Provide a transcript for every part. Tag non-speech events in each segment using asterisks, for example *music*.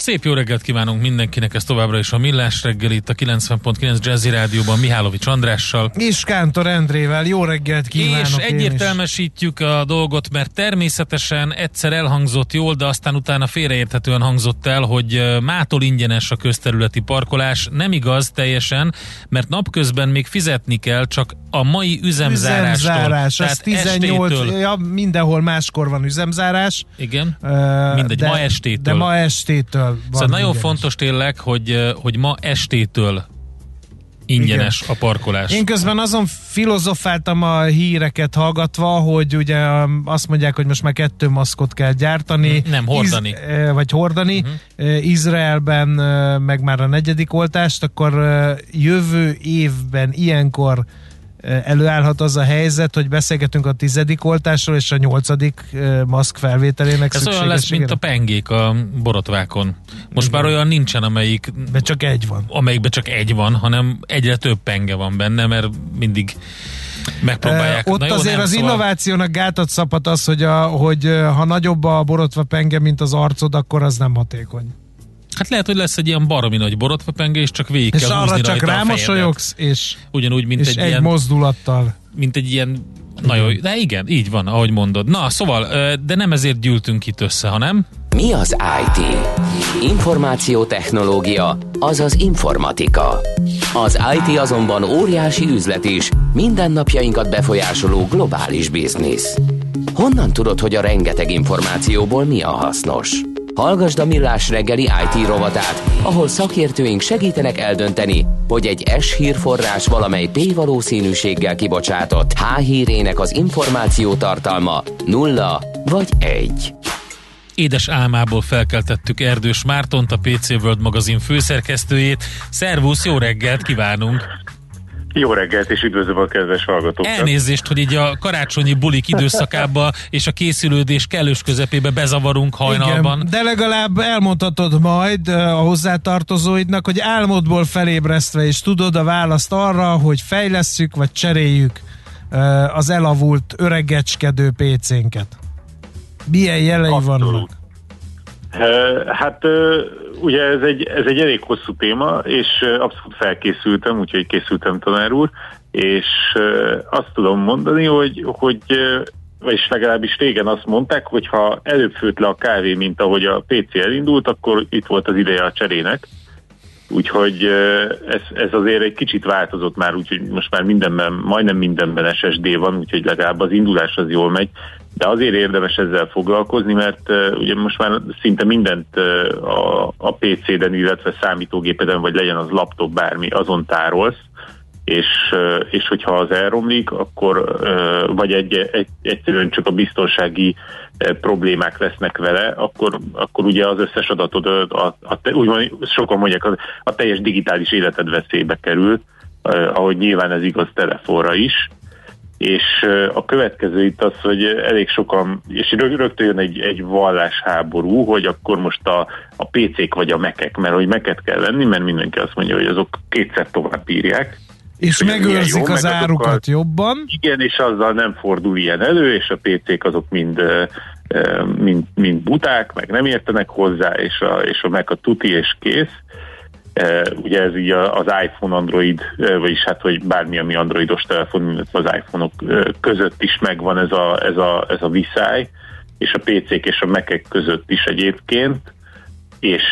Szép jó reggelt kívánunk mindenkinek, ez továbbra is a Millás reggel itt a 90.9 Jazzy Rádióban Mihálovics Andrással. És Kántor Endrével, jó reggelt kívánok És egyértelmesítjük a dolgot, mert természetesen egyszer elhangzott jól, de aztán utána félreérthetően hangzott el, hogy mától ingyenes a közterületi parkolás. Nem igaz teljesen, mert napközben még fizetni kell, csak a mai üzemzárástól. Üzemzárás, az 18, ja, mindenhol máskor van üzemzárás. Igen, mindegy, de, ma estétől. De ma estétől van Szóval nagyon ingyenes. fontos tényleg, hogy, hogy ma estétől ingyenes Igen. a parkolás. Én közben azon filozofáltam a híreket hallgatva, hogy ugye azt mondják, hogy most már kettő maszkot kell gyártani. Nem, hordani. Iz, vagy hordani. Uh-huh. Izraelben meg már a negyedik oltást, akkor jövő évben ilyenkor előállhat az a helyzet, hogy beszélgetünk a tizedik oltásról és a nyolcadik maszk felvételének Ez olyan lesz, mint a pengék a borotvákon. Most Igen. már olyan nincsen, amelyik... De csak egy van. Amelyikben csak egy van, hanem egyre több penge van benne, mert mindig megpróbálják. ott Na jó, azért nem, az szóval... innovációnak gátat szabad az, hogy, a, hogy ha nagyobb a borotva penge, mint az arcod, akkor az nem hatékony. Hát lehet, hogy lesz egy ilyen baromi nagy penge, és csak végig és kell arra csak rámosolyogsz, és, Ugyanúgy, mint és egy, egy ilyen, mozdulattal. Mint egy ilyen Na jó, de igen, így van, ahogy mondod. Na, szóval, de nem ezért gyűltünk itt össze, hanem... Mi az IT? Információtechnológia, azaz informatika. Az IT azonban óriási üzlet is, mindennapjainkat befolyásoló globális biznisz. Honnan tudod, hogy a rengeteg információból mi a hasznos? Hallgasd a Millás reggeli IT rovatát, ahol szakértőink segítenek eldönteni, hogy egy S hírforrás valamely P valószínűséggel kibocsátott H hírének az információ tartalma nulla vagy egy. Édes álmából felkeltettük Erdős Mártont, a PC World magazin főszerkesztőjét. Szervusz, jó reggelt kívánunk! Jó reggelt, és üdvözlöm a kedves hallgatókat. Elnézést, hogy így a karácsonyi bulik időszakába és a készülődés kellős közepébe bezavarunk hajnalban. Igen, de legalább elmondhatod majd a hozzátartozóidnak, hogy álmodból felébresztve is tudod a választ arra, hogy fejlesszük vagy cseréljük az elavult öregecskedő PC-nket. Milyen jelei Abszolút. vannak? Hát ugye ez egy, ez egy elég hosszú téma, és abszolút felkészültem, úgyhogy készültem tanár úr, és azt tudom mondani, hogy, hogy vagyis legalábbis régen azt mondták, hogy ha előbb főtt le a kávé, mint ahogy a PC elindult, akkor itt volt az ideje a cserének. Úgyhogy ez, ez azért egy kicsit változott már, úgyhogy most már mindenben, majdnem mindenben SSD van, úgyhogy legalább az indulás az jól megy, de azért érdemes ezzel foglalkozni, mert uh, ugye most már szinte mindent uh, a, a PC-den, illetve számítógépeden, vagy legyen az laptop, bármi, azon tárolsz, és, uh, és hogyha az elromlik, akkor uh, vagy egy, egy, egyszerűen csak a biztonsági problémák lesznek vele, akkor, akkor ugye az összes adatod, a, a, a, úgy sokan mondják, a, a teljes digitális életed veszélybe kerül, uh, ahogy nyilván ez igaz telefonra is, és a következő itt az, hogy elég sokan, és rögtön jön egy, egy vallásháború, hogy akkor most a, a PC-k vagy a mekek, mert hogy meket kell venni, mert mindenki azt mondja, hogy azok kétszer tovább írják. És megőrzik jó, az meg árukat azokkal, jobban. Igen, és azzal nem fordul ilyen elő, és a PC-k azok mind, mind, mind buták, meg nem értenek hozzá, és a, és a meg a tuti és kész Ugye ez így az iPhone, Android, vagyis hát, hogy bármi, ami androidos telefon, illetve az iPhone-ok között is megvan ez a, ez a, ez a viszály, és a PC-k és a Mac-ek között is egyébként, és,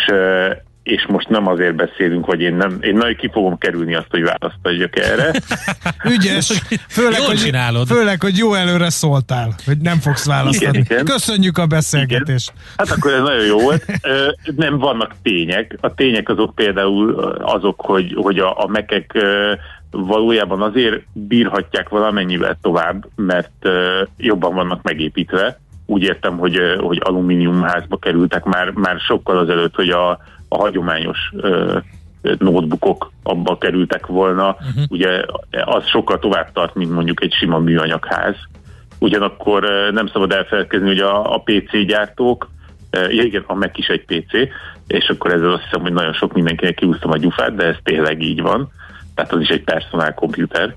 és most nem azért beszélünk, hogy én nem, én nagyon ki fogom kerülni azt, hogy választ adjak erre. *laughs* Ügyes, főleg, hogy, csinálod. főleg, hogy jó előre szóltál, hogy nem fogsz választani. Igen, igen. Köszönjük a beszélgetést. Igen. Hát akkor ez nagyon jó volt. Nem vannak tények. A tények azok például azok, hogy, hogy a, a mekek valójában azért bírhatják valamennyivel tovább, mert jobban vannak megépítve. Úgy értem, hogy, hogy alumíniumházba kerültek már, már sokkal azelőtt, hogy a, a hagyományos notebookok abba kerültek volna. Uh-huh. Ugye az sokkal tovább tart, mint mondjuk egy sima műanyagház. Ugyanakkor nem szabad elfelelkezni, hogy a, a PC gyártók, ja igen, a Mac is egy PC, és akkor ezzel azt hiszem, hogy nagyon sok mindenkinek kiúztam a gyufát, de ez tényleg így van. Tehát az is egy personál komputer,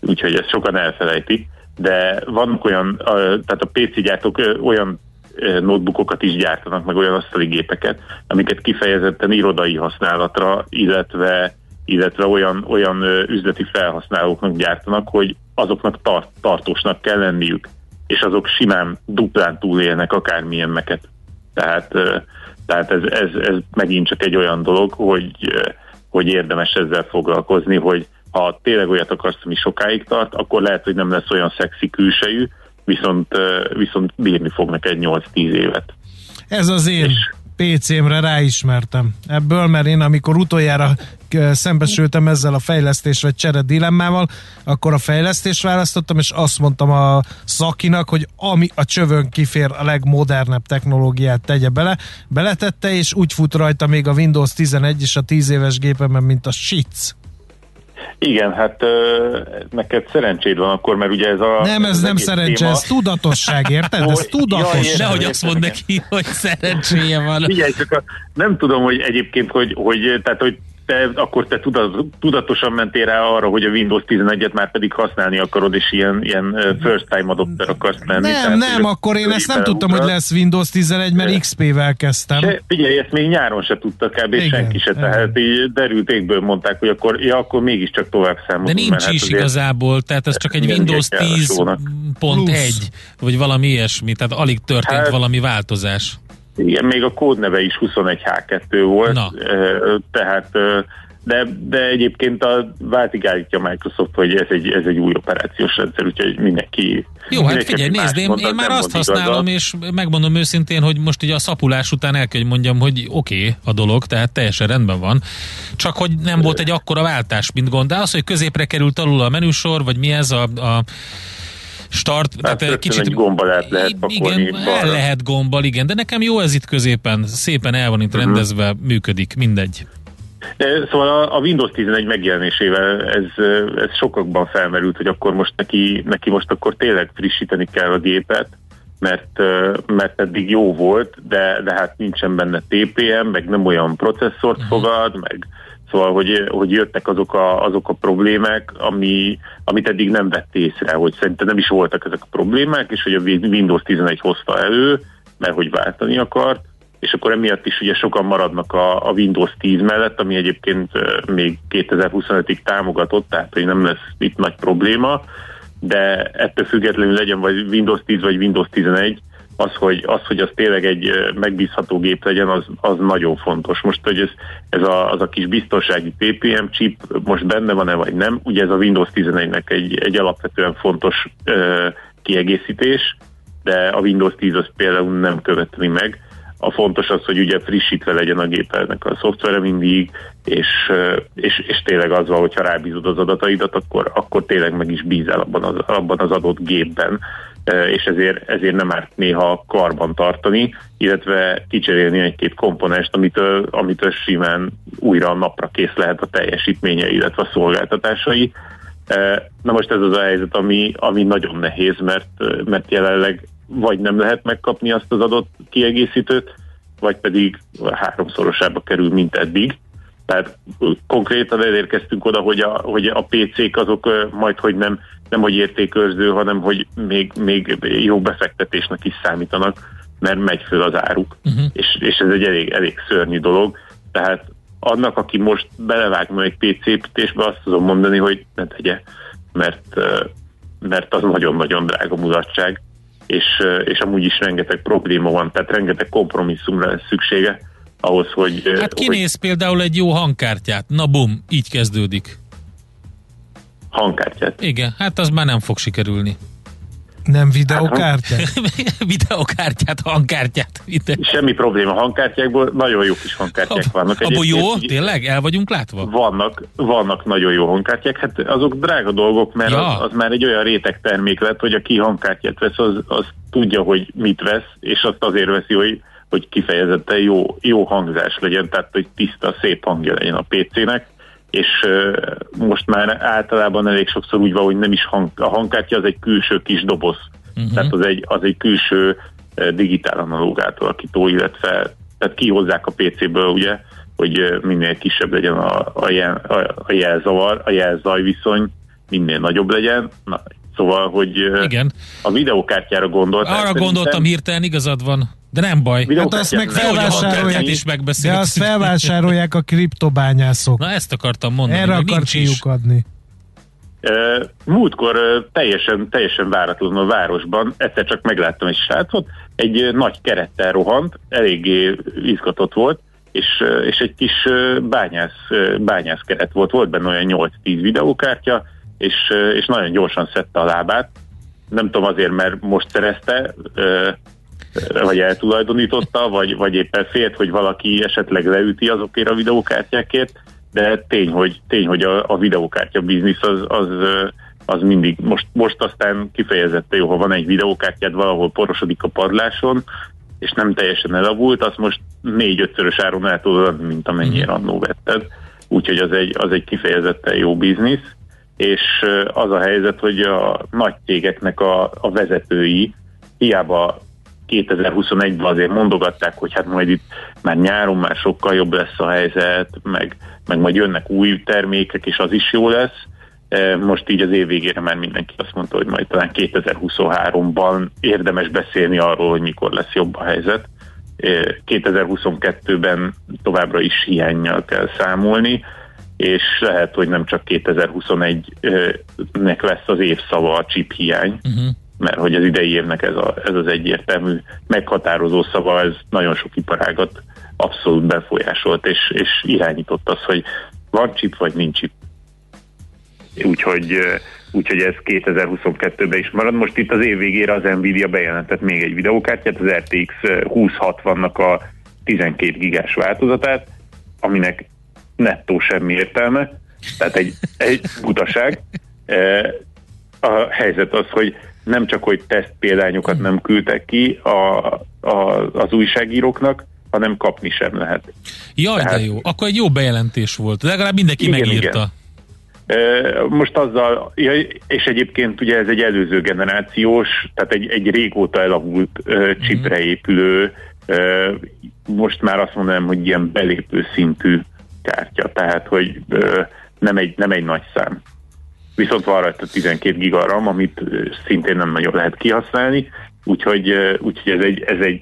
úgyhogy ezt sokan elfelejtik. De vannak olyan, tehát a PC gyártók olyan notebookokat is gyártanak, meg olyan asztali gépeket, amiket kifejezetten irodai használatra, illetve, illetve olyan, olyan üzleti felhasználóknak gyártanak, hogy azoknak tart, tartósnak kell lenniük, és azok simán duplán túlélnek akármilyen meket. Tehát, tehát ez, ez, ez megint csak egy olyan dolog, hogy, hogy érdemes ezzel foglalkozni, hogy ha tényleg olyat akarsz, ami sokáig tart, akkor lehet, hogy nem lesz olyan szexi külsejű, viszont, viszont bírni fognak egy 8-10 évet. Ez az én és... PC-mre ráismertem ebből, mert én amikor utoljára szembesültem ezzel a fejlesztés vagy csere dilemmával, akkor a fejlesztést választottam, és azt mondtam a szakinak, hogy ami a csövön kifér a legmodernebb technológiát tegye bele, beletette, és úgy fut rajta még a Windows 11 és a 10 éves gépemben, mint a shits. Igen, hát ö, neked szerencséd van akkor, mert ugye ez a... Nem, ez nem szerencse, téma... ez tudatosság, érted? Ez tudatosság. Ja, Nehogy azt mond neki, hogy szerencséje van. Figyelj, csak a, nem tudom, hogy egyébként, hogy, hogy, tehát, hogy te, akkor te tudatosan mentél rá arra, hogy a Windows 11-et már pedig használni akarod, és ilyen, ilyen first time adopter akarsz menni. Nem, tehát, nem, akkor én ezt nem tudtam, hogy lesz Windows 11, mert XP-vel kezdtem. Se, figyelj, ezt még nyáron se tudta kb. és senki se, tehát így derült égből mondták, hogy akkor, ja, akkor mégiscsak tovább számolunk. De nincs hát is igazából, tehát ez csak egy Windows 10.1, vagy valami ilyesmi, tehát alig történt hát, valami változás. Igen, még a kódneve is 21H2 volt, Na. tehát de, de egyébként a váltig állítja Microsoft, hogy ez egy, ez egy új operációs rendszer, úgyhogy mindenki... Jó, hát figyelj, nézd, én, én már azt használom, igazat. és megmondom őszintén, hogy most ugye a szapulás után el kell, hogy mondjam, hogy oké okay a dolog, tehát teljesen rendben van, csak hogy nem volt egy akkora váltás, mint gond, de az, hogy középre került alul a menüsor, vagy mi ez a, a start. Hát tehát kicsit egy gomba lehet, lehet pakolni. Igen, el lehet gombal, igen, de nekem jó ez itt középen, szépen el van itt uh-huh. rendezve, működik, mindegy. Szóval a, Windows 11 megjelenésével ez, ez sokakban felmerült, hogy akkor most neki, neki most akkor tényleg frissíteni kell a gépet, mert, mert eddig jó volt, de, de hát nincsen benne TPM, meg nem olyan processzort uh-huh. fogad, meg Szóval, hogy, hogy jöttek azok a, azok a problémák, ami, amit eddig nem vett észre, hogy szerintem nem is voltak ezek a problémák, és hogy a Windows 11 hozta elő, mert hogy váltani akart, és akkor emiatt is ugye sokan maradnak a, a Windows 10 mellett, ami egyébként még 2025-ig támogatott, tehát hogy nem lesz itt nagy probléma, de ettől függetlenül legyen vagy Windows 10 vagy Windows 11, az, hogy az, hogy az tényleg egy megbízható gép legyen, az, az nagyon fontos. Most, hogy ez, ez a, az a kis biztonsági TPM chip most benne van-e vagy nem, ugye ez a Windows 11-nek egy, egy alapvetően fontos ö, kiegészítés, de a Windows 10 az például nem követni meg. A fontos az, hogy ugye frissítve legyen a gépelnek a szoftvere mindig, és, és, és tényleg az van, hogyha rábízod az adataidat, akkor, akkor tényleg meg is bízál abban az, abban az adott gépben és ezért, ezért nem árt néha karban tartani, illetve kicserélni egy-két komponest, amitől, amitől simán újra a napra kész lehet a teljesítménye, illetve a szolgáltatásai. Na most ez az a helyzet, ami, ami nagyon nehéz, mert, mert jelenleg vagy nem lehet megkapni azt az adott kiegészítőt, vagy pedig háromszorosába kerül, mint eddig. Tehát konkrétan elérkeztünk oda, hogy a, hogy a PC-k azok majd, hogy nem nem hogy értékőrző, hanem hogy még, még jó befektetésnek is számítanak, mert megy föl az áruk, uh-huh. és, és ez egy elég, elég szörnyű dolog. Tehát annak, aki most belevágna egy PC építésbe, azt tudom mondani, hogy ne tegye, mert, mert az nagyon-nagyon drága mulatság, és, és amúgy is rengeteg probléma van, tehát rengeteg kompromisszumra lesz szüksége ahhoz, hogy... Hát kinéz hogy... például egy jó hangkártyát, na bum, így kezdődik hangkártyát. Igen, hát az már nem fog sikerülni. Nem videokártyát? Hát, *laughs* videokártyát, hangkártyát. Ide. Semmi probléma hangkártyákból, nagyon jó kis hangkártyák Ab, vannak. Abból jó? Tényleg? El vagyunk látva? Vannak, vannak nagyon jó hangkártyák, hát azok drága dolgok, mert ja. az, az már egy olyan réteg termék lett, hogy aki hangkártyát vesz, az, az tudja, hogy mit vesz, és azt azért veszi, hogy, hogy kifejezetten jó, jó hangzás legyen, tehát hogy tiszta, szép hangja legyen a PC-nek és most már általában elég sokszor úgy van, hogy nem is hang, a hangkártya az egy külső kis doboz. Uh-huh. Tehát az egy, az egy külső digitál analóg átalakító, illetve tehát kihozzák a PC-ből ugye, hogy minél kisebb legyen a, a, jel, a, a jelzavar, a jelzaj viszony, minél nagyobb legyen. Na, szóval, hogy Igen. a videókártyára gondoltam. Arra gondoltam hirtelen, igazad van. De nem baj. Hát azt meg felvásárolják, is de azt felvásárolják a kriptobányászok. Na ezt akartam mondani. Erre akartjuk adni. Múltkor teljesen, teljesen váratlanul a városban egyszer csak megláttam egy srácot, egy nagy kerettel rohant, eléggé izgatott volt, és, és egy kis bányász, bányász keret volt, volt benne olyan 8-10 videókártya, és, és nagyon gyorsan szedte a lábát. Nem tudom azért, mert most szerezte, vagy eltulajdonította, vagy, vagy éppen félt, hogy valaki esetleg leüti azokért a videókártyákért, de tény, hogy, tény, hogy a, a videókártya biznisz az, az, az mindig, most, most aztán kifejezetten jó, ha van egy videókártyád valahol porosodik a padláson, és nem teljesen elavult, azt most négy-ötszörös áron el tudod adni, mint amennyire annó vetted. Úgyhogy az egy, az egy kifejezetten jó biznisz, és az a helyzet, hogy a nagy cégeknek a, a vezetői hiába 2021-ben azért mondogatták, hogy hát majd itt már nyáron már sokkal jobb lesz a helyzet, meg, meg majd jönnek új termékek, és az is jó lesz. Most így az év végére már mindenki azt mondta, hogy majd talán 2023-ban érdemes beszélni arról, hogy mikor lesz jobb a helyzet. 2022-ben e, továbbra is hiányjal kell számolni, és lehet, hogy nem csak 2021-nek lesz az évszava a chip hiány, uh-huh mert hogy az idei évnek ez, a, ez az egyértelmű meghatározó szava, ez nagyon sok iparágat abszolút befolyásolt, és, és irányított az, hogy van chip, vagy nincs chip. Úgyhogy, úgyhogy ez 2022-ben is marad. Most itt az év végére az Nvidia bejelentett még egy videókártyát, az RTX 2060-nak a 12 gigás változatát, aminek nettó semmi értelme, tehát egy, egy butaság. A helyzet az, hogy nem csak, hogy teszt példányokat nem küldtek ki a, a, az újságíróknak, hanem kapni sem lehet. Jaj, Tehát, de jó. Akkor egy jó bejelentés volt. Legalább mindenki igen, megírta. Igen. Most azzal, és egyébként ugye ez egy előző generációs, tehát egy, egy régóta elavult csipre mhm. épülő, most már azt mondanám, hogy ilyen belépő szintű kártya, tehát hogy nem egy, nem egy nagy szám. Viszont van rajta 12 giga RAM, amit szintén nem nagyon lehet kihasználni, úgyhogy, úgyhogy ez, egy, ez egy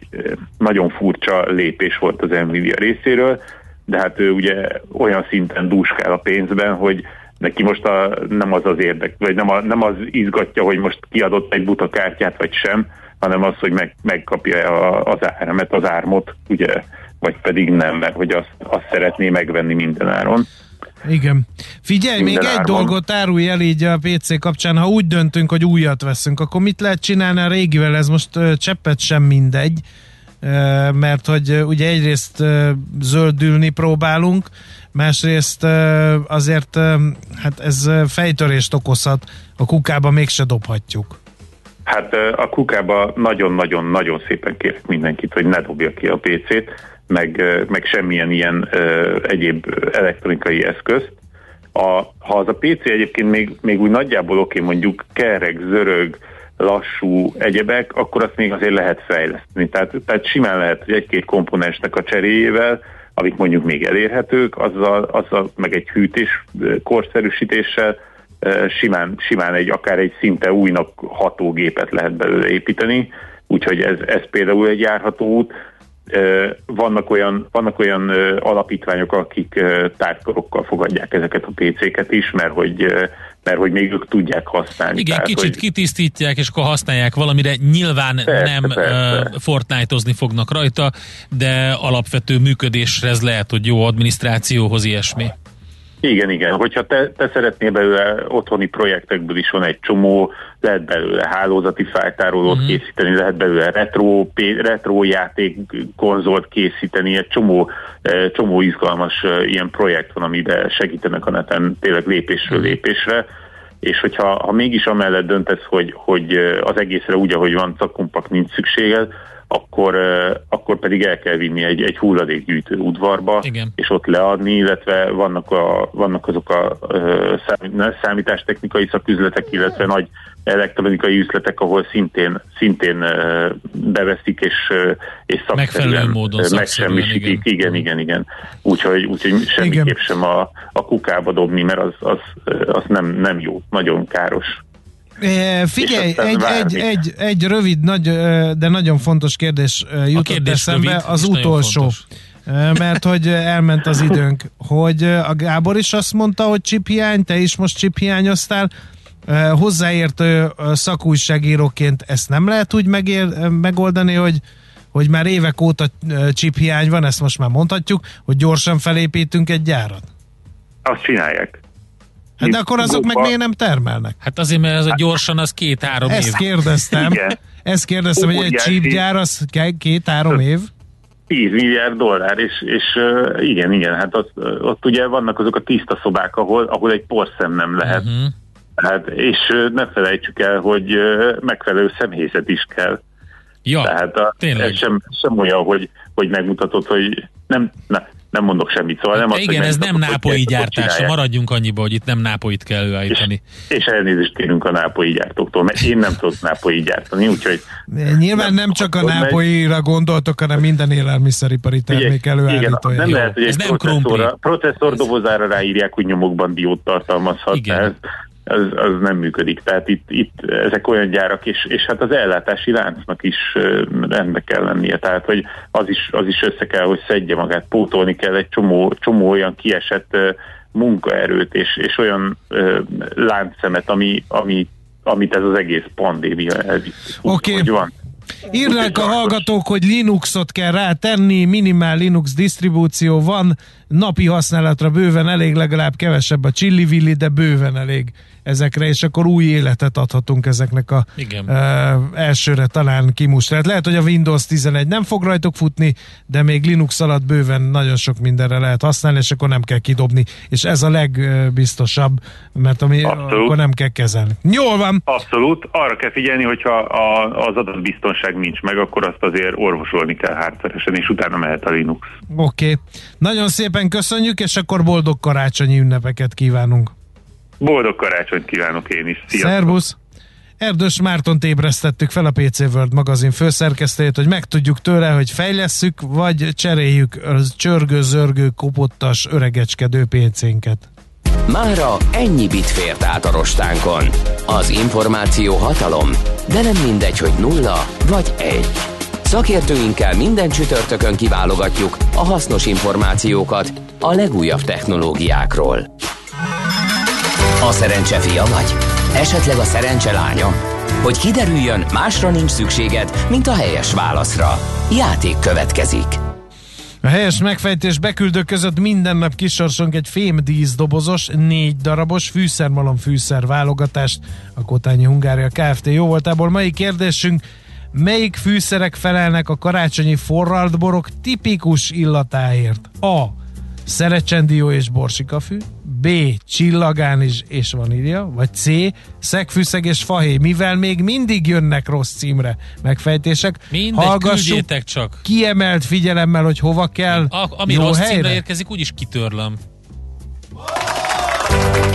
nagyon furcsa lépés volt az Nvidia részéről, de hát ő ugye olyan szinten dúskál a pénzben, hogy neki most a, nem az az érdek, vagy nem, a, nem az izgatja, hogy most kiadott egy buta kártyát, vagy sem, hanem az, hogy meg, megkapja az áramet, az ármot, ugye, vagy pedig nem, mert hogy azt, azt szeretné megvenni minden áron. Igen. Figyelj, Minden még egy dolgot árulj el így a PC kapcsán, ha úgy döntünk, hogy újat veszünk, akkor mit lehet csinálni a régivel? Ez most cseppet sem mindegy, uh, mert hogy ugye egyrészt zöldülni próbálunk, másrészt azért hát ez fejtörést okozhat, a kukába mégse dobhatjuk. Hát a kukába nagyon-nagyon-nagyon szépen kérek mindenkit, hogy ne dobja ki a PC-t, meg, meg semmilyen ilyen egyéb elektronikai eszközt. A, ha az a PC egyébként még, még úgy nagyjából oké, mondjuk kerek, zörög, lassú egyebek, akkor azt még azért lehet fejleszteni. Tehát, tehát simán lehet, hogy egy-két komponensnek a cseréjével, amik mondjuk még elérhetők, azzal, azzal meg egy hűtés korszerűsítéssel simán, simán egy, akár egy szinte újnak ható gépet lehet belőle építeni, úgyhogy ez, ez például egy járható út vannak olyan, vannak olyan alapítványok, akik tárgykorokkal fogadják ezeket a PC-ket is, mert hogy, mert hogy még ők tudják használni. Igen, Tehát, kicsit hogy... kitisztítják, és akkor használják valamire. Nyilván persze, nem persze. Fognak rajta, de alapvető működésre ez lehet, hogy jó adminisztrációhoz ilyesmi. Igen, igen. Hogyha te, te szeretnél belőle otthoni projektekből is van egy csomó, lehet belőle hálózati fájtárolót mm-hmm. készíteni, lehet belőle retro, retro játék konzolt készíteni, egy csomó, eh, csomó izgalmas eh, ilyen projekt van, amiben segítenek a neten tényleg lépésről mhm. lépésre és hogyha ha mégis amellett döntesz, hogy, hogy eh, az egészre úgy, ahogy van, szakkumpak nincs szükséged, akkor, akkor pedig el kell vinni egy, egy hulladékgyűjtő udvarba, Igen. és ott leadni, illetve vannak, a, vannak azok a számítástechnikai szaküzletek, illetve nagy elektronikai üzletek, ahol szintén, szintén beveszik, és, és szakszerűen módon megsemmisítik. Igen. igen, igen, igen. Úgyhogy, úgyhogy semmiképp igen. sem a, a kukába dobni, mert az, az, az nem, nem jó, nagyon káros. Figyelj, egy, egy, egy, egy rövid, nagy, de nagyon fontos kérdés jutott kérdés eszembe, rövid, az utolsó. Mert hogy elment az időnk, hogy a Gábor is azt mondta, hogy csiphiány, te is most csiphiányoztál, hozzáértő szakújságíróként ezt nem lehet úgy megér, megoldani, hogy hogy már évek óta csiphiány van, ezt most már mondhatjuk, hogy gyorsan felépítünk egy gyárat? Azt csinálják. Hát de akkor azok meg miért nem termelnek? Hát azért, mert ez a gyorsan az két-három év. Ezt kérdeztem. Igen. Ezt kérdeztem, hogy egy csípgyár az két-három év? 10 milliárd dollár, és, és uh, igen, igen, hát ott, ott ugye vannak azok a tiszta szobák, ahol, ahol egy porszem nem lehet. Uh-huh. Hát, és uh, ne felejtsük el, hogy uh, megfelelő személyzet is kell. Ja, Tehát a, tényleg. Ez sem, sem olyan, hogy, hogy megmutatod, hogy nem, na, nem mondok semmit. Szóval nem az, igen, ez nem nápoi gyártása, maradjunk annyiba, hogy itt nem nápoit kell előállítani. És, és elnézést kérünk a nápoi gyártóktól, mert én nem tudok nápoi gyártani, úgyhogy... Nyilván nem, nem csak a nápoira gondoltok, hanem minden élelmiszeripari termék előállítója. Nem lehet, hogy egy processzor, processzor dobozára ráírják, hogy nyomokban diót tartalmazhat. Igen. Ez, az, az nem működik. Tehát itt, itt ezek olyan gyárak, és, és hát az ellátási láncnak is rendbe kell lennie. Tehát, hogy az is, az is össze kell, hogy szedje magát, pótolni kell egy csomó, csomó olyan kiesett munkaerőt, és, és olyan láncszemet, ami, ami, amit ez az egész pandémia elvisz. Oké. Okay. van. A hallgatók, hogy Linuxot kell rátenni, minimál Linux disztribúció van, napi használatra bőven elég, legalább kevesebb a chili de bőven elég ezekre, és akkor új életet adhatunk ezeknek a Igen. Uh, elsőre talán kimust. Tehát lehet, hogy a Windows 11 nem fog rajtuk futni, de még Linux alatt bőven nagyon sok mindenre lehet használni, és akkor nem kell kidobni, és ez a legbiztosabb, mert ami Abszolút. akkor nem kell kezelni. Jól van! Abszolút. Arra kell figyelni, hogyha a, az adatbiztonság nincs meg, akkor azt azért orvosolni kell hátszeresen, és utána mehet a Linux. Oké. Okay. Nagyon szépen köszönjük, és akkor boldog karácsonyi ünnepeket kívánunk. Boldog karácsonyt kívánok én is. Sziasztok. Szervusz! Erdős Márton ébresztettük fel a PC World magazin főszerkesztőjét, hogy megtudjuk tőle, hogy fejlesszük, vagy cseréljük az csörgő-zörgő, kopottas, öregecskedő PC-nket. Mára ennyi bit fért át a rostánkon. Az információ hatalom, de nem mindegy, hogy nulla vagy egy. Szakértőinkkel minden csütörtökön kiválogatjuk a hasznos információkat a legújabb technológiákról. A szerencse fia vagy? Esetleg a szerencse lánya? Hogy kiderüljön, másra nincs szükséged, mint a helyes válaszra. Játék következik. A helyes megfejtés beküldők között minden nap kisorsunk egy fémdísz dobozos, négy darabos fűszermalom fűszer válogatást a Kotányi Hungária Kft. Jó voltából mai kérdésünk, melyik fűszerek felelnek a karácsonyi forralt borok tipikus illatáért? A. Szerecsendió és borsikafű, B. Csillagánizs és vanília, vagy C. Szegfűszeg és fahéj, mivel még mindig jönnek rossz címre megfejtések. Mindegy, Hallgassuk csak. kiemelt figyelemmel, hogy hova kell. A, ami Jó rossz helyre? címre érkezik, úgyis kitörlöm.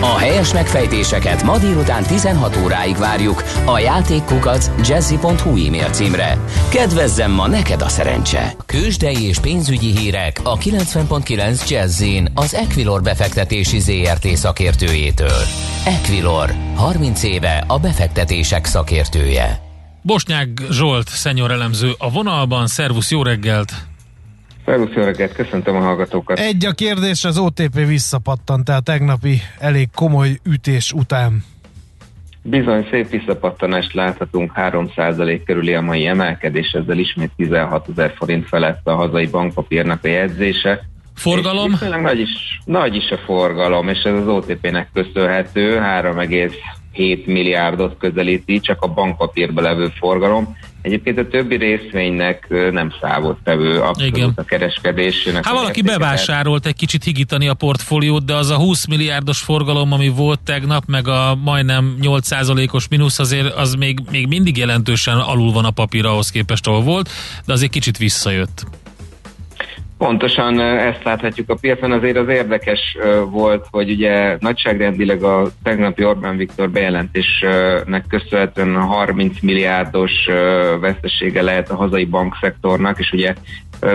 A helyes megfejtéseket ma délután 16 óráig várjuk a játékkukac jazzy.hu e-mail címre. Kedvezzem ma neked a szerencse! Kősdei és pénzügyi hírek a 90.9 Jazzin az Equilor befektetési ZRT szakértőjétől. Equilor, 30 éve a befektetések szakértője. Bosnyák Zsolt, szenyor elemző a vonalban. Szervusz, jó reggelt! Szervusz, köszöntöm a hallgatókat. Egy a kérdés, az OTP visszapattant, tehát tegnapi elég komoly ütés után. Bizony szép visszapattanást láthatunk, 3% körüli a mai emelkedés, ezzel ismét 16 ezer forint felett a hazai bankpapírnak a jegyzése. Forgalom? És nagy is, nagy is a forgalom, és ez az OTP-nek köszönhető, 3,7 milliárdot közelíti, csak a bankpapírba levő forgalom. Egyébként a többi részvénynek nem tevő abszolút Igen. a kereskedésének. Hát valaki bevásárolt egy kicsit higítani a portfóliót, de az a 20 milliárdos forgalom, ami volt tegnap, meg a majdnem 8%-os mínusz, azért az még, még mindig jelentősen alul van a papír ahhoz képest, ahol volt, de azért kicsit visszajött. Pontosan ezt láthatjuk a piacon, azért az érdekes volt, hogy ugye nagyságrendileg a tegnapi Orbán Viktor bejelentésnek köszönhetően 30 milliárdos vesztesége lehet a hazai bankszektornak, és ugye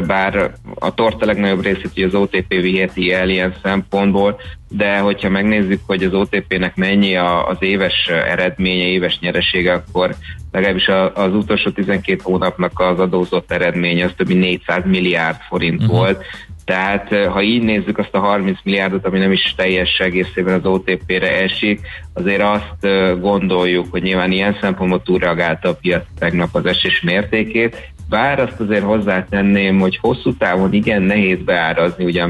bár a torta legnagyobb részét ugye az OTP viheti el ilyen szempontból, de hogyha megnézzük, hogy az OTP-nek mennyi az éves eredménye, éves nyeresége, akkor legalábbis az utolsó 12 hónapnak az adózott eredménye az több mint 400 milliárd forint uh-huh. volt, tehát ha így nézzük azt a 30 milliárdot, ami nem is teljes egészében az OTP-re esik, azért azt gondoljuk, hogy nyilván ilyen szempontból túlreagálta a piac tegnap az esés mértékét, bár azt azért hozzátenném, hogy hosszú távon igen nehéz beárazni ugye a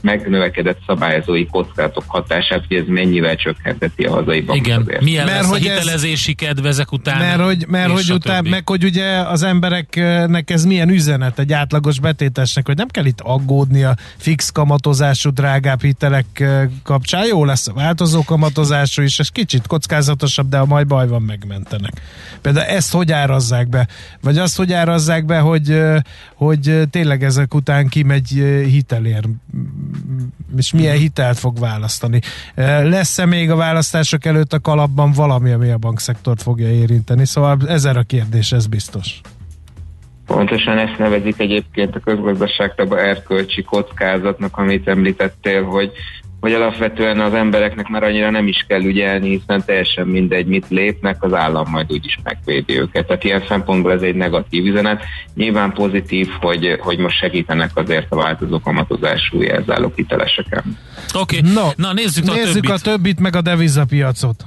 megnövekedett szabályozói kockázatok hatását, hogy ez mennyivel csökkenteti a hazai bankot. Igen, azért. milyen mert lesz hogy a hitelezési ez, kedv ezek után? Mert hogy, mert hogy után, meg hogy ugye az embereknek ez milyen üzenet egy átlagos betétesnek, hogy nem kell itt aggódni a fix kamatozású drágább hitelek kapcsán. Jó lesz a változó kamatozású is, és kicsit kockázatosabb, de a majd baj van, megmentenek. Például ezt hogy árazzák be? Vagy azt, hogy árazzák árazzák be, hogy, hogy tényleg ezek után kimegy hitelér, és milyen hitelt fog választani. Lesz-e még a választások előtt a kalapban valami, ami a bankszektort fogja érinteni? Szóval ezer a kérdés, ez biztos. Pontosan ezt nevezik egyébként a közgazdaságtaba erkölcsi kockázatnak, amit említettél, hogy hogy alapvetően az embereknek már annyira nem is kell ügyelni, hiszen teljesen mindegy, mit lépnek, az állam majd úgyis megvédi őket. Tehát ilyen szempontból ez egy negatív üzenet. Nyilván pozitív, hogy, hogy most segítenek azért a változó kamatozású jelzálók hiteleseken. Oké, okay. no, na nézzük, nézzük a, többit. a többit, meg a devizapiacot.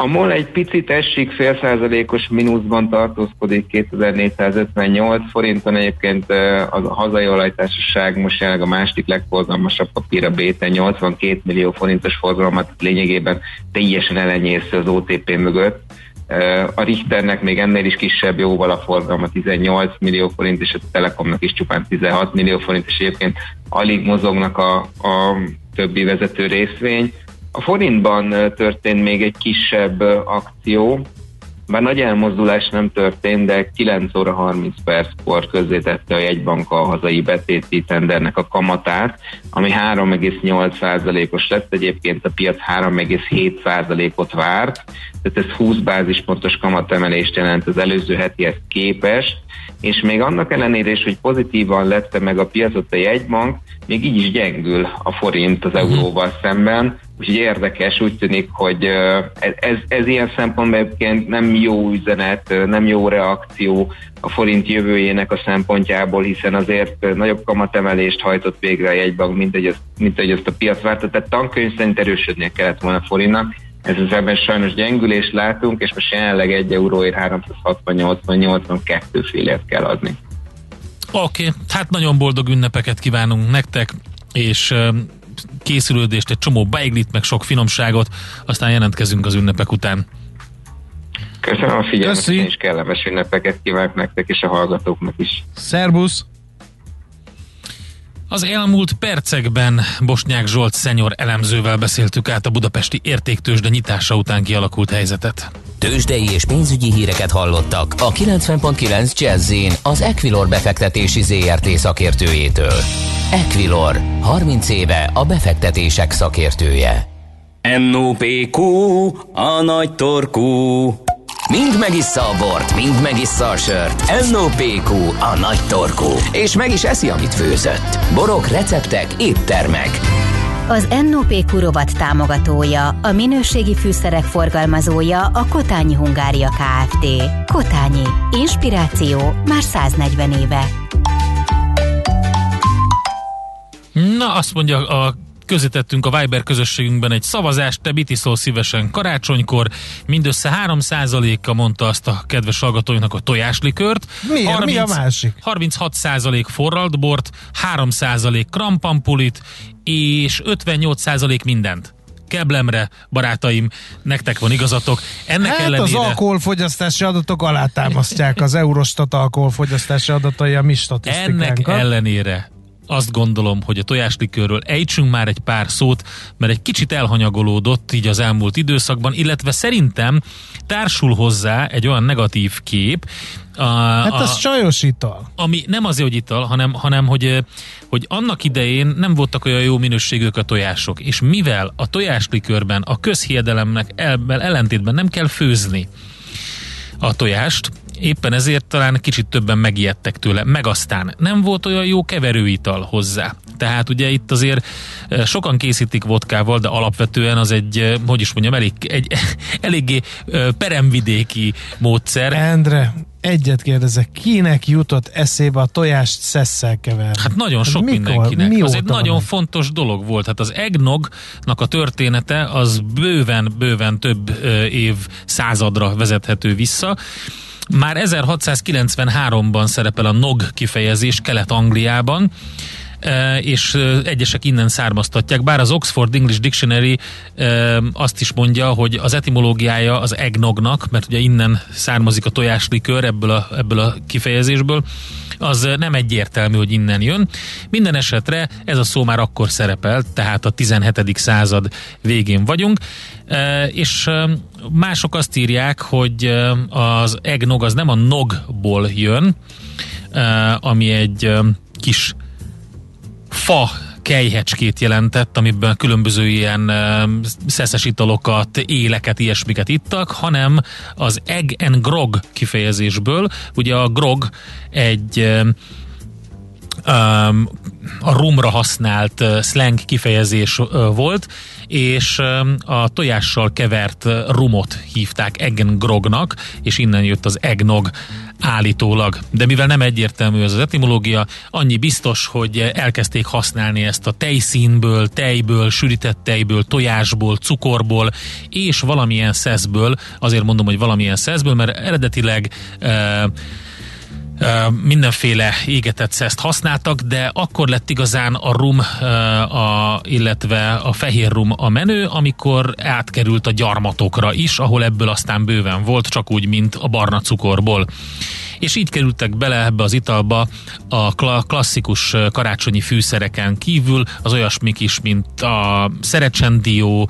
A MOL egy picit esik, fél százalékos mínuszban tartózkodik 2458 forinton. Egyébként a hazai olajtársaság most jelenleg a másik legforgalmasabb papír a BT 82 millió forintos forgalmat lényegében teljesen elenyésző az OTP mögött. A Richternek még ennél is kisebb jóval a forgalma 18 millió forint, és a Telekomnak is csupán 16 millió forint, és egyébként alig mozognak a, a többi vezető részvény. A forintban történt még egy kisebb akció, bár nagy elmozdulás nem történt, de 9 óra 30 perckor közzétette a jegybank a hazai betéti tendernek a kamatát, ami 3,8%-os lett, egyébként a piac 3,7%-ot várt, tehát ez 20 bázispontos kamatemelést jelent az előző hetihez képest, és még annak ellenére is, hogy pozitívan lette meg a piacot a jegybank, még így is gyengül a forint az mhm. euróval szemben, úgyhogy érdekes, úgy tűnik, hogy ez, ez ilyen szempontból egyébként nem jó üzenet, nem jó reakció a forint jövőjének a szempontjából, hiszen azért nagyobb kamatemelést hajtott végre a jegybank, mint hogy ezt, mint hogy ezt a piac várta, tehát tankönyv szerint erősödnie kellett volna a forintnak, ez az ebben sajnos gyengülést látunk, és most jelenleg 1 euróért 368-82 félért kell adni. Oké, okay. hát nagyon boldog ünnepeket kívánunk nektek, és készülődést, egy csomó beiglit, meg sok finomságot, aztán jelentkezünk az ünnepek után. Köszönöm a figyelmet, és kellemes ünnepeket kívánok nektek és a hallgatóknak is. Szerbusz! Az elmúlt percekben Bosnyák Zsolt szenyor elemzővel beszéltük át a budapesti értéktősde nyitása után kialakult helyzetet. Tőzsdei és pénzügyi híreket hallottak a 90.9 jazz az Equilor befektetési ZRT szakértőjétől. Equilor, 30 éve a befektetések szakértője. NOPQ, a nagy torkú. Mind megissza a bort, mind megissza a sört. NOPQ, a nagy torkú. És meg is eszi, amit főzött. Borok, receptek, éttermek. Az NOPQ rovat támogatója, a minőségi fűszerek forgalmazója a Kotányi Hungária Kft. Kotányi. Inspiráció már 140 éve. Na, azt mondja a közítettünk a Viber közösségünkben egy szavazást, te mit iszol szívesen karácsonykor, mindössze 3%-a mondta azt a kedves hallgatóinak a tojáslikört. Miért? 30, Mi a másik? 36% forralt bort, 3% krampampulit, és 58% mindent. Keblemre, barátaim, nektek van igazatok. Ennek hát ellenére... az alkoholfogyasztási adatok alátámasztják az Eurostat alkoholfogyasztási adatai a mi statisztikánkat. Ennek ellenére azt gondolom, hogy a tojáslikőről ejtsünk már egy pár szót, mert egy kicsit elhanyagolódott így az elmúlt időszakban, illetve szerintem társul hozzá egy olyan negatív kép, a, hát az a, csajos ital. Ami nem azért, hogy ital, hanem, hanem hogy, hogy annak idején nem voltak olyan jó minőségűek a tojások, és mivel a tojáslikőrben a közhiedelemnek el, ellentétben nem kell főzni a tojást, éppen ezért talán kicsit többen megijedtek tőle. Meg aztán nem volt olyan jó keverőital hozzá. Tehát ugye itt azért eh, sokan készítik vodkával, de alapvetően az egy, eh, hogy is mondjam, elég, egy *laughs* eléggé eh, peremvidéki módszer. Endre, egyet kérdezek, kinek jutott eszébe a tojást szesszel keverni? Hát nagyon sok Mikor? mindenkinek. Mi az egy nagyon van? fontos dolog volt. Hát az eggnognak a története az bőven, bőven több év századra vezethető vissza. Már 1693-ban szerepel a nog kifejezés Kelet-Angliában, és e, egyesek innen származtatják, bár az Oxford English Dictionary e, azt is mondja, hogy az etimológiája az egnognak, mert ugye innen származik a tojáslikör ebből a, ebből a kifejezésből, az nem egyértelmű, hogy innen jön. Minden esetre ez a szó már akkor szerepel, tehát a 17. század végén vagyunk, és mások azt írják, hogy az eggnog az nem a nogból jön, ami egy kis fa kejhecskét jelentett, amiben különböző ilyen szeszes italokat, éleket, ilyesmiket ittak, hanem az egg and grog kifejezésből, ugye a grog egy a rumra használt slang kifejezés volt, és a tojással kevert rumot hívták eggengrognak, és innen jött az eggnog állítólag. De mivel nem egyértelmű ez az etimológia, annyi biztos, hogy elkezdték használni ezt a tejszínből, tejből, sűrített tejből, tojásból, cukorból, és valamilyen szeszből, azért mondom, hogy valamilyen szeszből, mert eredetileg uh, mindenféle égetett szeszt használtak, de akkor lett igazán a rum, a, illetve a fehér rum a menő, amikor átkerült a gyarmatokra is, ahol ebből aztán bőven volt, csak úgy, mint a barna cukorból és így kerültek bele ebbe az italba a klasszikus karácsonyi fűszereken kívül az olyasmik is, mint a szerecsendió,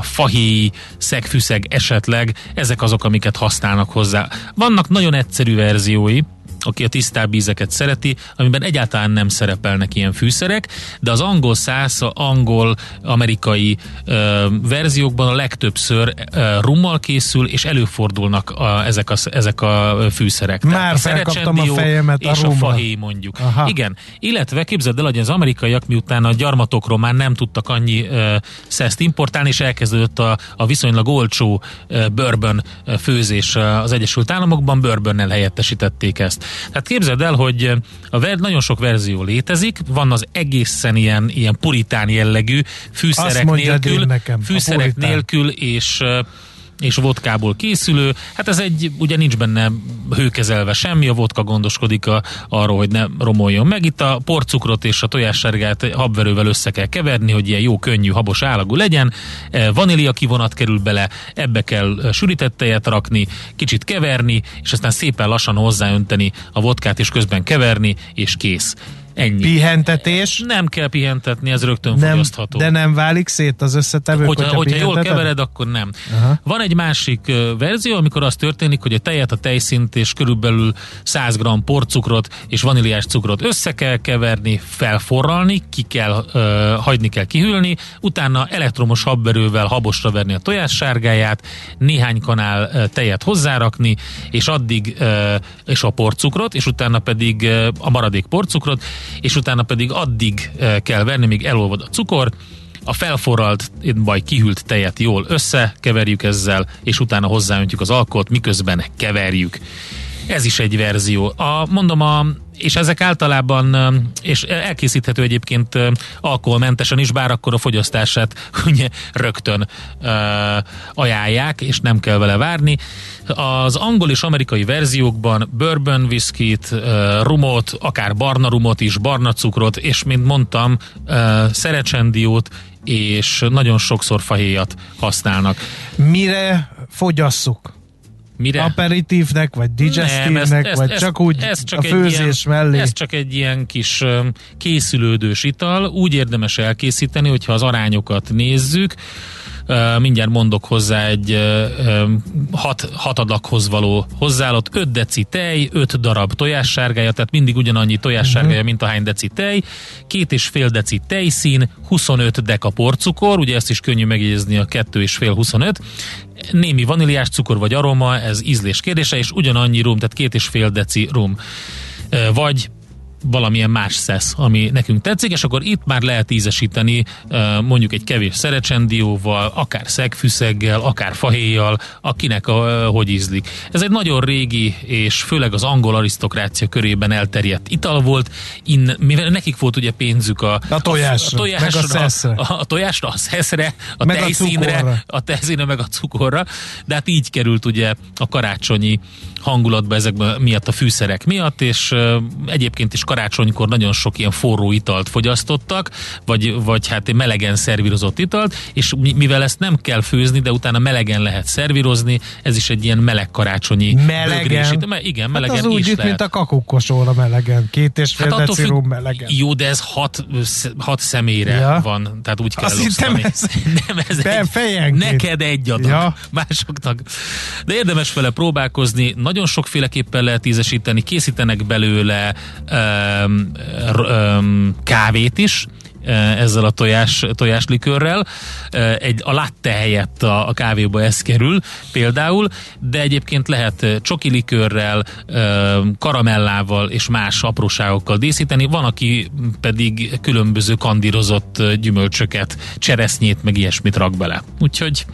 fahéj, szegfűszeg esetleg, ezek azok, amiket használnak hozzá. Vannak nagyon egyszerű verziói, aki a tisztább ízeket szereti, amiben egyáltalán nem szerepelnek ilyen fűszerek, de az angol száz, angol, amerikai ö, verziókban a legtöbbször ö, rummal készül, és előfordulnak a, ezek, a, ezek a fűszerek. Már Tehát a felkaptam a fejemet és a, a fahé mondjuk. Aha. Igen, illetve képzeld el, hogy az amerikaiak miután a gyarmatokról már nem tudtak annyi ö, szeszt importálni, és elkezdődött a, a viszonylag olcsó ö, bourbon főzés az Egyesült Államokban, bourbonnel helyettesítették ezt. Tehát képzeld el, hogy a ver, nagyon sok verzió létezik, van az egészen ilyen, ilyen puritán jellegű fűszerek nélkül, nekem, fűszerek nélkül és és vodkából készülő. Hát ez egy, ugye nincs benne hőkezelve semmi, a vodka gondoskodik a, arról, hogy ne romoljon meg. Itt a porcukrot és a tojássárgát habverővel össze kell keverni, hogy ilyen jó, könnyű, habos állagú legyen. E, vanília kivonat kerül bele, ebbe kell sűrített tejet rakni, kicsit keverni, és aztán szépen lassan hozzáönteni a vodkát, és közben keverni, és kész. Ennyi. Pihentetés? Nem kell pihentetni, ez rögtön nem, fogyasztható. De nem válik szét az összetevő, hogyha, hogyha, hogyha jól kevered, akkor nem. Aha. Van egy másik uh, verzió, amikor az történik, hogy a tejet, a tejszint és körülbelül 100 g porcukrot és vaníliás cukrot össze kell keverni, felforralni, ki kell, uh, hagyni kell kihűlni, utána elektromos habverővel habosra verni a tojás sárgáját, néhány kanál uh, tejet hozzárakni, és addig uh, és a porcukrot, és utána pedig uh, a maradék porcukrot, és utána pedig addig eh, kell verni, míg elolvad a cukor, a felforralt vagy kihűlt tejet jól összekeverjük ezzel, és utána hozzáöntjük az alkot, miközben keverjük. Ez is egy verzió. A, mondom, a és ezek általában, és elkészíthető egyébként alkoholmentesen is, bár akkor a fogyasztását *laughs* ugye rögtön uh, ajánlják, és nem kell vele várni. Az angol és amerikai verziókban bourbon whisky-t, uh, rumot, akár barna rumot is, barna cukrot, és mint mondtam, uh, szerecsendiót, és nagyon sokszor fahéjat használnak. Mire fogyasszuk? Mire? Aperitívnek, vagy digestívnek, vagy csak úgy ez csak a főzés ilyen, mellé? Ez csak egy ilyen kis készülődős ital. Úgy érdemes elkészíteni, hogyha az arányokat nézzük, mindjárt mondok hozzá egy hat, hat adaghoz való hozzáállott 5 deci tej, 5 darab tojássárgája, tehát mindig ugyanannyi tojássárgája, uh-huh. mint a hány deci tej, két és fél deci tejszín, 25 deka porcukor, ugye ezt is könnyű megjegyezni a 2 és fél 25, némi vaníliás cukor vagy aroma, ez ízlés kérdése, és ugyanannyi rum, tehát két és fél deci rum. Vagy valamilyen más szesz, ami nekünk tetszik, és akkor itt már lehet ízesíteni mondjuk egy kevés szerecsendióval, akár szegfűszeggel, akár fahéjjal, akinek a, hogy ízlik. Ez egy nagyon régi, és főleg az angol arisztokrácia körében elterjedt ital volt, in, mivel nekik volt ugye pénzük a, a tojásra, a, a tojásra, meg a, szeszre. a, a tojásra, a szeszre, a meg tejszínre, a, a tejszínre, meg a cukorra, de hát így került ugye a karácsonyi hangulatba ezek miatt a fűszerek miatt, és egyébként is karácsonykor nagyon sok ilyen forró italt fogyasztottak, vagy, vagy hát melegen szervírozott italt, és mivel ezt nem kell főzni, de utána melegen lehet szervírozni, ez is egy ilyen meleg karácsonyi melegen. Me, igen, melegen hát az úgy is itt, mint a kakukkosóra melegen. Két és fél hát függ, melegen. Jó, de ez hat, hat személyre ja. van, tehát úgy kell Azt. *laughs* Ez, nem, ez egy, fejenként. Neked egy adag, ja. másoknak. De érdemes vele próbálkozni, nagyon sokféleképpen lehet ízesíteni, készítenek belőle um, um, kávét is, ezzel a tojás, tojáslikőrrel. Egy, a latte helyett a, a kávéba ez kerül például, de egyébként lehet csoki likőrrel, karamellával és más apróságokkal díszíteni. Van, aki pedig különböző kandírozott gyümölcsöket, cseresznyét, meg ilyesmit rak bele. Úgyhogy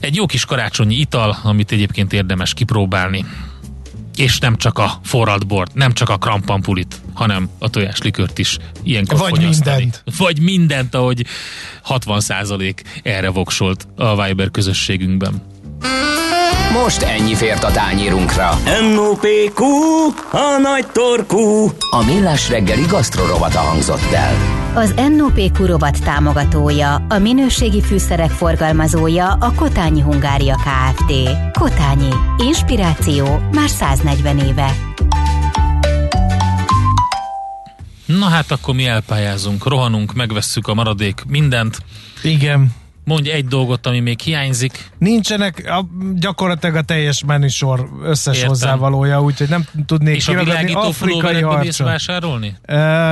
egy jó kis karácsonyi ital, amit egyébként érdemes kipróbálni. És nem csak a forralt bort, nem csak a krampampulit, hanem a tojáslikört is ilyenkor Vagy fogyasztani. mindent. Vagy mindent, ahogy 60% erre voksolt a Viber közösségünkben. Most ennyi fért a tányírunkra. M.O.P.Q. A nagy torkú. A millás reggeli gasztrorovata hangzott el. Az NOPQ rovat támogatója, a minőségi fűszerek forgalmazója a Kotányi Hungária Kft. Kotányi. Inspiráció már 140 éve. Na hát akkor mi elpályázunk, rohanunk, megvesszük a maradék mindent. Igen. Mondj egy dolgot, ami még hiányzik. Nincsenek a, gyakorlatilag a teljes menüsor összes Értem. hozzávalója, úgyhogy nem tudnék És a kiragadni. világító Afrikai mész vásárolni?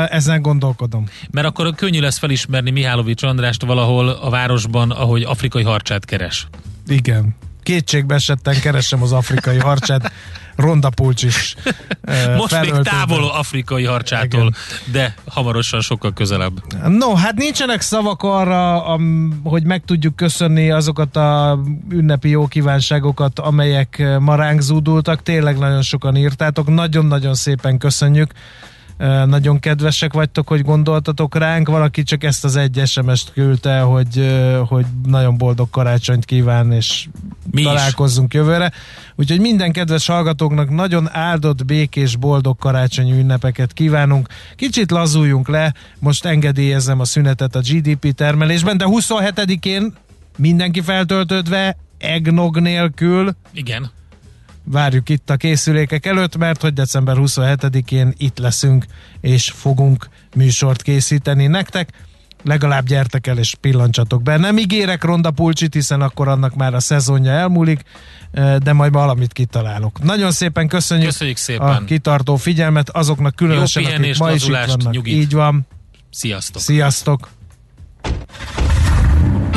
Ezen gondolkodom. Mert akkor könnyű lesz felismerni Mihálovics Andrást valahol a városban, ahogy afrikai harcsát keres. Igen. Kétségbe esetten keresem az afrikai harcsát. *laughs* Ronda Pulcs is *laughs* uh, Most még felöltődve. távol afrikai harcsától, Igen. de hamarosan sokkal közelebb. No, hát nincsenek szavak arra, am, hogy meg tudjuk köszönni azokat a ünnepi jó kívánságokat, amelyek ma ránk zúdultak. Tényleg nagyon sokan írtátok. Nagyon-nagyon szépen köszönjük. Nagyon kedvesek vagytok, hogy gondoltatok ránk. Valaki csak ezt az egy SMS-t küldte, hogy, hogy nagyon boldog karácsonyt kíván, és Mi is. találkozzunk jövőre. Úgyhogy minden kedves hallgatóknak nagyon áldott, békés, boldog karácsonyi ünnepeket kívánunk. Kicsit lazuljunk le, most engedélyezem a szünetet a GDP termelésben, de 27-én mindenki feltöltődve, eggnog nélkül, Igen. Várjuk itt a készülékek előtt, mert hogy december 27-én itt leszünk, és fogunk műsort készíteni nektek. Legalább gyertek el és pillancsatok be. Nem ígérek ronda pulcsit, hiszen akkor annak már a szezonja elmúlik, de majd valamit kitalálok. Nagyon szépen köszönjük, Köszönjük szépen. a kitartó figyelmet azoknak különösen, Jó akik ma is itt vannak. nyugit. Így van. Sziasztok! Sziasztok!